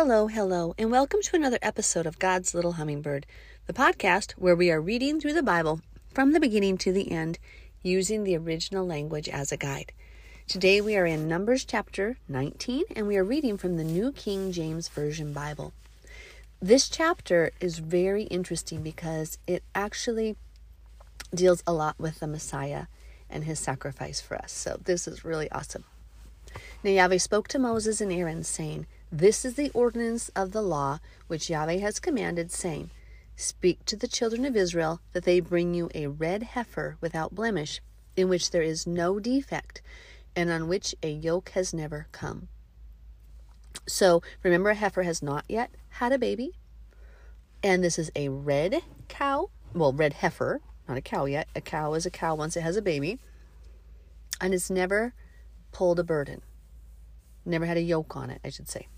Hello, hello, and welcome to another episode of God's Little Hummingbird, the podcast where we are reading through the Bible from the beginning to the end using the original language as a guide. Today we are in Numbers chapter 19 and we are reading from the New King James Version Bible. This chapter is very interesting because it actually deals a lot with the Messiah and his sacrifice for us. So this is really awesome. Now Yahweh spoke to Moses and Aaron, saying, this is the ordinance of the law which Yahweh has commanded, saying, Speak to the children of Israel that they bring you a red heifer without blemish, in which there is no defect, and on which a yoke has never come. So remember, a heifer has not yet had a baby, and this is a red cow, well, red heifer, not a cow yet. A cow is a cow once it has a baby, and it's never pulled a burden, never had a yoke on it, I should say.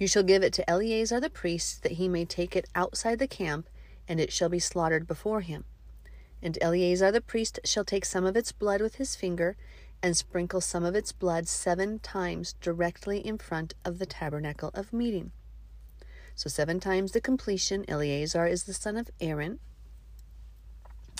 You shall give it to Eleazar the priest, that he may take it outside the camp, and it shall be slaughtered before him. And Eleazar the priest shall take some of its blood with his finger, and sprinkle some of its blood seven times directly in front of the tabernacle of meeting. So, seven times the completion. Eleazar is the son of Aaron,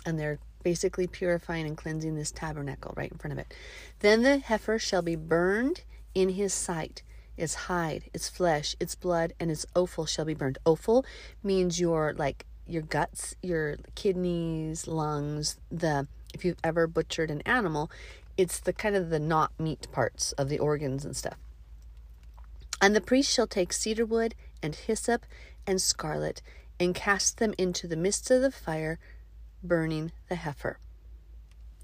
and they're basically purifying and cleansing this tabernacle right in front of it. Then the heifer shall be burned in his sight its hide, its flesh, its blood, and its offal shall be burned. Offal means your like your guts, your kidneys, lungs, the if you've ever butchered an animal, it's the kind of the not meat parts of the organs and stuff. And the priest shall take cedar wood and hyssop and scarlet and cast them into the midst of the fire, burning the heifer.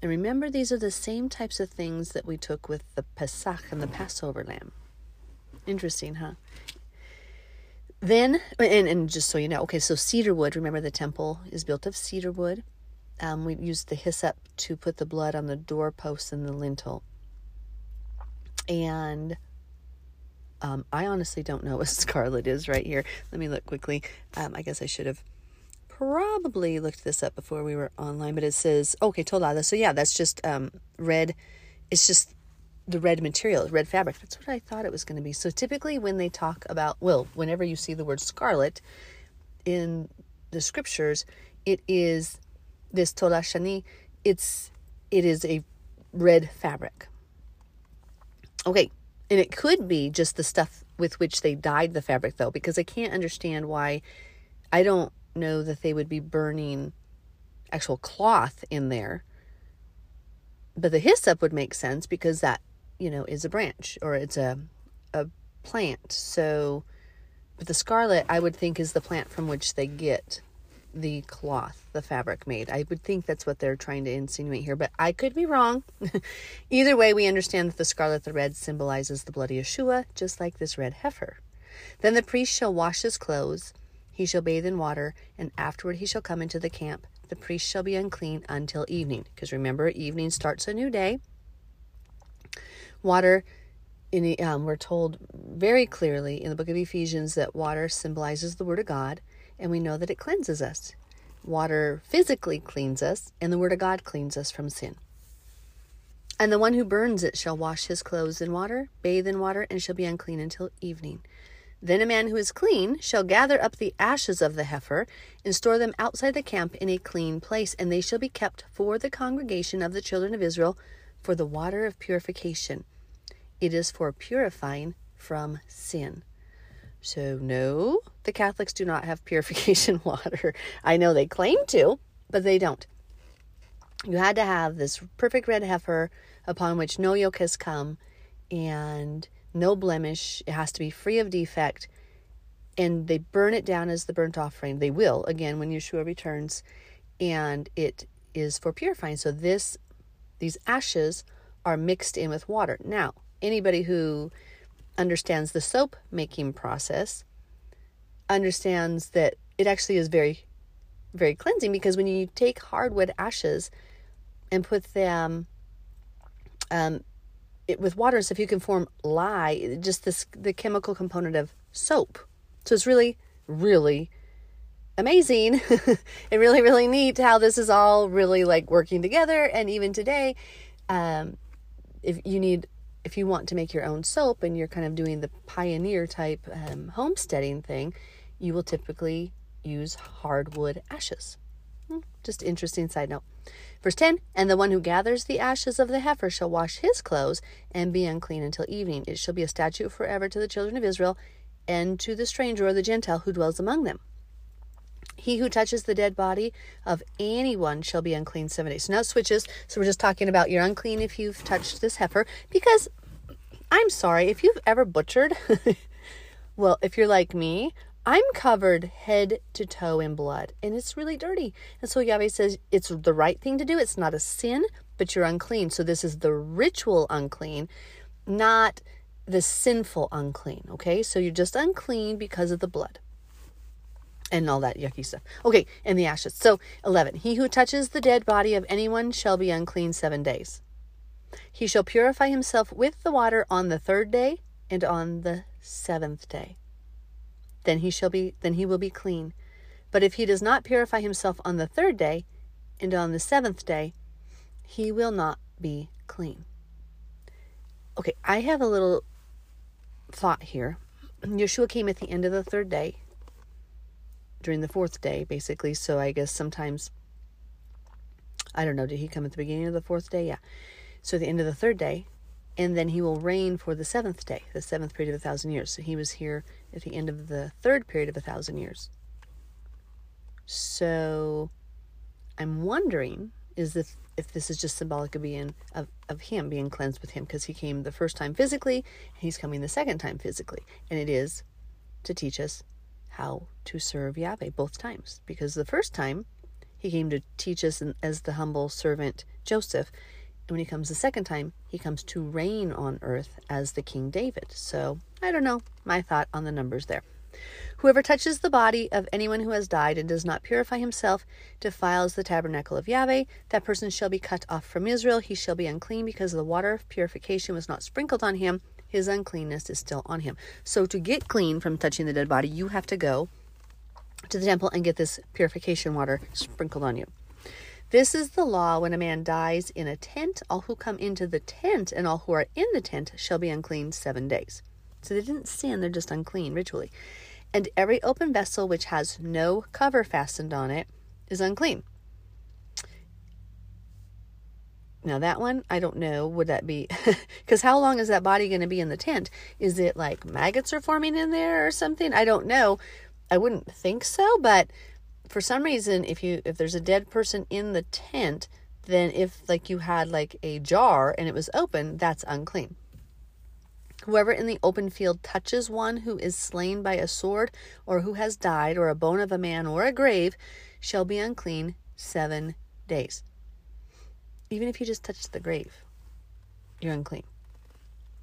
And remember, these are the same types of things that we took with the Pesach and the Passover lamb. Interesting, huh? Then, and, and just so you know, okay, so cedar wood, remember the temple is built of cedar wood. Um, we used the hyssop to put the blood on the doorpost and the lintel. And um, I honestly don't know what scarlet is right here. Let me look quickly. Um, I guess I should have probably looked this up before we were online, but it says, okay, Tolada. So yeah, that's just um, red. It's just the red material, red fabric. That's what I thought it was going to be. So typically, when they talk about, well, whenever you see the word scarlet in the scriptures, it is this tolashani. It's it is a red fabric. Okay, and it could be just the stuff with which they dyed the fabric, though, because I can't understand why. I don't know that they would be burning actual cloth in there. But the hyssop would make sense because that you know, is a branch or it's a a plant. So but the scarlet I would think is the plant from which they get the cloth, the fabric made. I would think that's what they're trying to insinuate here, but I could be wrong. Either way, we understand that the scarlet, the red, symbolizes the blood of Yeshua, just like this red heifer. Then the priest shall wash his clothes, he shall bathe in water, and afterward he shall come into the camp. The priest shall be unclean until evening, because remember, evening starts a new day. Water, in, um, we're told very clearly in the book of Ephesians that water symbolizes the Word of God, and we know that it cleanses us. Water physically cleans us, and the Word of God cleans us from sin. And the one who burns it shall wash his clothes in water, bathe in water, and shall be unclean until evening. Then a man who is clean shall gather up the ashes of the heifer and store them outside the camp in a clean place, and they shall be kept for the congregation of the children of Israel for the water of purification. It is for purifying from sin. So, no, the Catholics do not have purification water. I know they claim to, but they don't. You had to have this perfect red heifer upon which no yoke has come and no blemish. It has to be free of defect. And they burn it down as the burnt offering. They will, again, when Yeshua returns. And it is for purifying. So, this these ashes are mixed in with water. Now, anybody who understands the soap making process understands that it actually is very, very cleansing because when you take hardwood ashes and put them um, it, with water and stuff, you can form lye, just this the chemical component of soap. So it's really, really amazing and really, really neat how this is all really like working together. And even today, um, if you need if you want to make your own soap and you're kind of doing the pioneer type um, homesteading thing, you will typically use hardwood ashes. Hmm, just interesting side note. Verse 10 And the one who gathers the ashes of the heifer shall wash his clothes and be unclean until evening. It shall be a statute forever to the children of Israel and to the stranger or the Gentile who dwells among them. He who touches the dead body of anyone shall be unclean seven days. So now switches. So we're just talking about you're unclean if you've touched this heifer because I'm sorry, if you've ever butchered, well, if you're like me, I'm covered head to toe in blood and it's really dirty. And so Yahweh says it's the right thing to do. It's not a sin, but you're unclean. So this is the ritual unclean, not the sinful unclean. Okay. So you're just unclean because of the blood and all that yucky stuff. Okay. And the ashes. So 11. He who touches the dead body of anyone shall be unclean seven days. He shall purify himself with the water on the third day and on the seventh day then he shall be then he will be clean. But if he does not purify himself on the third day and on the seventh day, he will not be clean. Okay, I have a little thought here. Yeshua came at the end of the third day, during the fourth day, basically. So I guess sometimes, I don't know, did he come at the beginning of the fourth day? Yeah. So the end of the third day, and then he will reign for the seventh day, the seventh period of a thousand years. So he was here at the end of the third period of a thousand years. So I'm wondering is this if this is just symbolic of being of, of him being cleansed with him because he came the first time physically and he's coming the second time physically. And it is to teach us how to serve Yahweh both times. Because the first time he came to teach us as the humble servant Joseph and when he comes the second time, he comes to reign on earth as the King David. So, I don't know, my thought on the numbers there. Whoever touches the body of anyone who has died and does not purify himself defiles the tabernacle of Yahweh. That person shall be cut off from Israel. He shall be unclean because the water of purification was not sprinkled on him. His uncleanness is still on him. So, to get clean from touching the dead body, you have to go to the temple and get this purification water sprinkled on you. This is the law when a man dies in a tent. All who come into the tent and all who are in the tent shall be unclean seven days. So they didn't sin, they're just unclean ritually. And every open vessel which has no cover fastened on it is unclean. Now, that one, I don't know. Would that be because how long is that body going to be in the tent? Is it like maggots are forming in there or something? I don't know. I wouldn't think so, but for some reason if you if there's a dead person in the tent then if like you had like a jar and it was open that's unclean whoever in the open field touches one who is slain by a sword or who has died or a bone of a man or a grave shall be unclean 7 days even if you just touch the grave you're unclean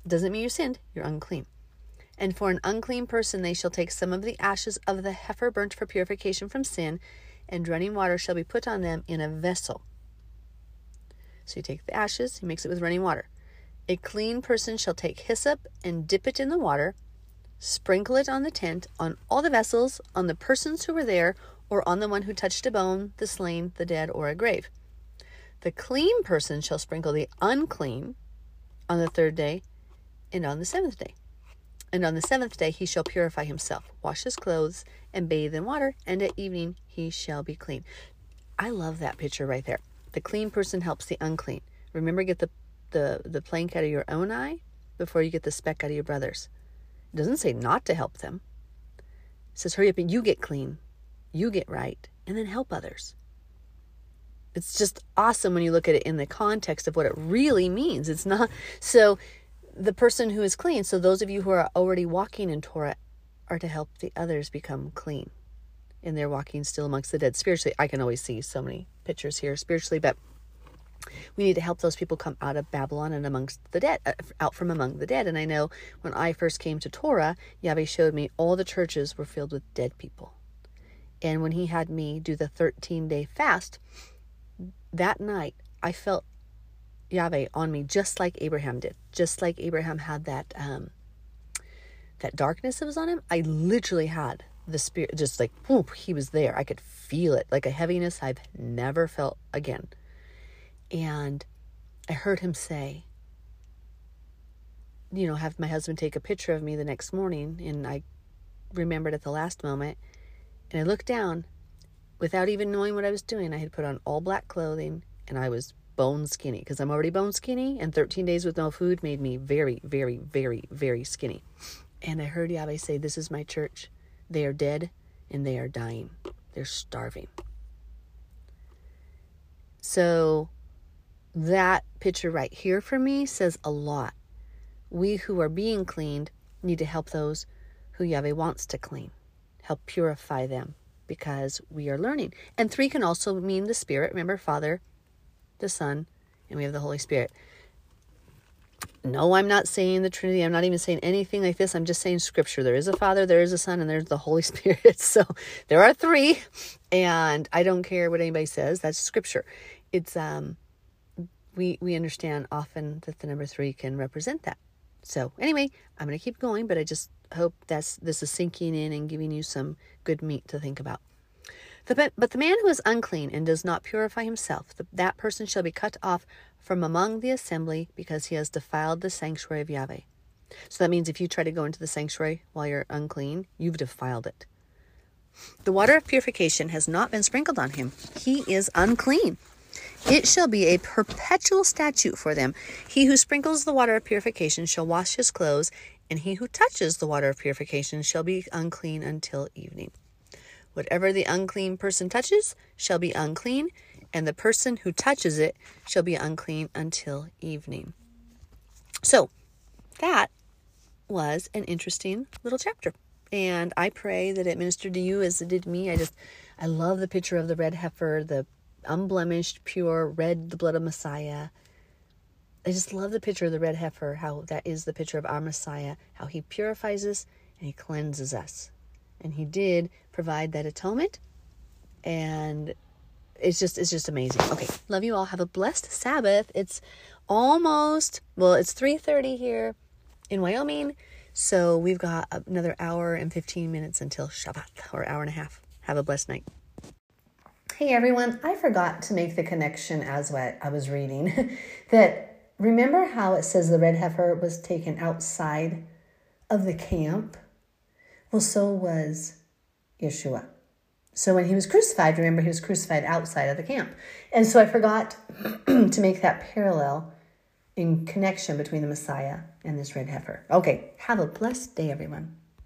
doesn't mean you sinned you're unclean and for an unclean person they shall take some of the ashes of the heifer burnt for purification from sin, and running water shall be put on them in a vessel. So you take the ashes, you mix it with running water. A clean person shall take hyssop and dip it in the water, sprinkle it on the tent, on all the vessels, on the persons who were there, or on the one who touched a bone, the slain, the dead, or a grave. The clean person shall sprinkle the unclean on the third day and on the seventh day. And on the seventh day he shall purify himself, wash his clothes, and bathe in water, and at evening he shall be clean. I love that picture right there. The clean person helps the unclean. Remember, get the, the, the plank out of your own eye before you get the speck out of your brother's. It doesn't say not to help them. It says, hurry up and you get clean, you get right, and then help others. It's just awesome when you look at it in the context of what it really means. It's not so the person who is clean. So those of you who are already walking in Torah are to help the others become clean. And they're walking still amongst the dead. Spiritually, I can always see so many pictures here spiritually, but we need to help those people come out of Babylon and amongst the dead, uh, out from among the dead. And I know when I first came to Torah, Yahweh showed me all the churches were filled with dead people. And when he had me do the 13 day fast, that night I felt Yahweh on me just like Abraham did. Just like Abraham had that um that darkness that was on him. I literally had the spirit just like whoop, he was there. I could feel it like a heaviness I've never felt again. And I heard him say, you know, have my husband take a picture of me the next morning, and I remembered at the last moment, and I looked down without even knowing what I was doing. I had put on all black clothing, and I was bone skinny because I'm already bone skinny, and 13 days with no food made me very, very, very, very skinny. And I heard Yahweh say, This is my church. They are dead and they are dying. They're starving. So that picture right here for me says a lot. We who are being cleaned need to help those who Yahweh wants to clean, help purify them because we are learning. And three can also mean the Spirit. Remember, Father, the Son, and we have the Holy Spirit. No, I'm not saying the Trinity. I'm not even saying anything like this. I'm just saying Scripture. There is a Father, there is a Son, and there's the Holy Spirit. So there are three, and I don't care what anybody says. That's Scripture. It's um, we we understand often that the number three can represent that. So anyway, I'm going to keep going, but I just hope that's this is sinking in and giving you some good meat to think about. The, but the man who is unclean and does not purify himself, the, that person shall be cut off from among the assembly because he has defiled the sanctuary of Yahweh. So that means if you try to go into the sanctuary while you're unclean, you've defiled it. The water of purification has not been sprinkled on him. He is unclean. It shall be a perpetual statute for them. He who sprinkles the water of purification shall wash his clothes, and he who touches the water of purification shall be unclean until evening. Whatever the unclean person touches shall be unclean, and the person who touches it shall be unclean until evening. So, that was an interesting little chapter. And I pray that it ministered to you as it did me. I just, I love the picture of the red heifer, the unblemished, pure, red, the blood of Messiah. I just love the picture of the red heifer, how that is the picture of our Messiah, how he purifies us and he cleanses us. And he did provide that atonement. And it's just it's just amazing. Okay. Love you all. Have a blessed Sabbath. It's almost well, it's 3:30 here in Wyoming. So we've got another hour and 15 minutes until Shabbat or hour and a half. Have a blessed night. Hey everyone, I forgot to make the connection as what I was reading that remember how it says the red heifer was taken outside of the camp? Well, so was Yeshua. So when he was crucified, remember he was crucified outside of the camp. And so I forgot to make that parallel in connection between the Messiah and this red heifer. Okay, have a blessed day, everyone.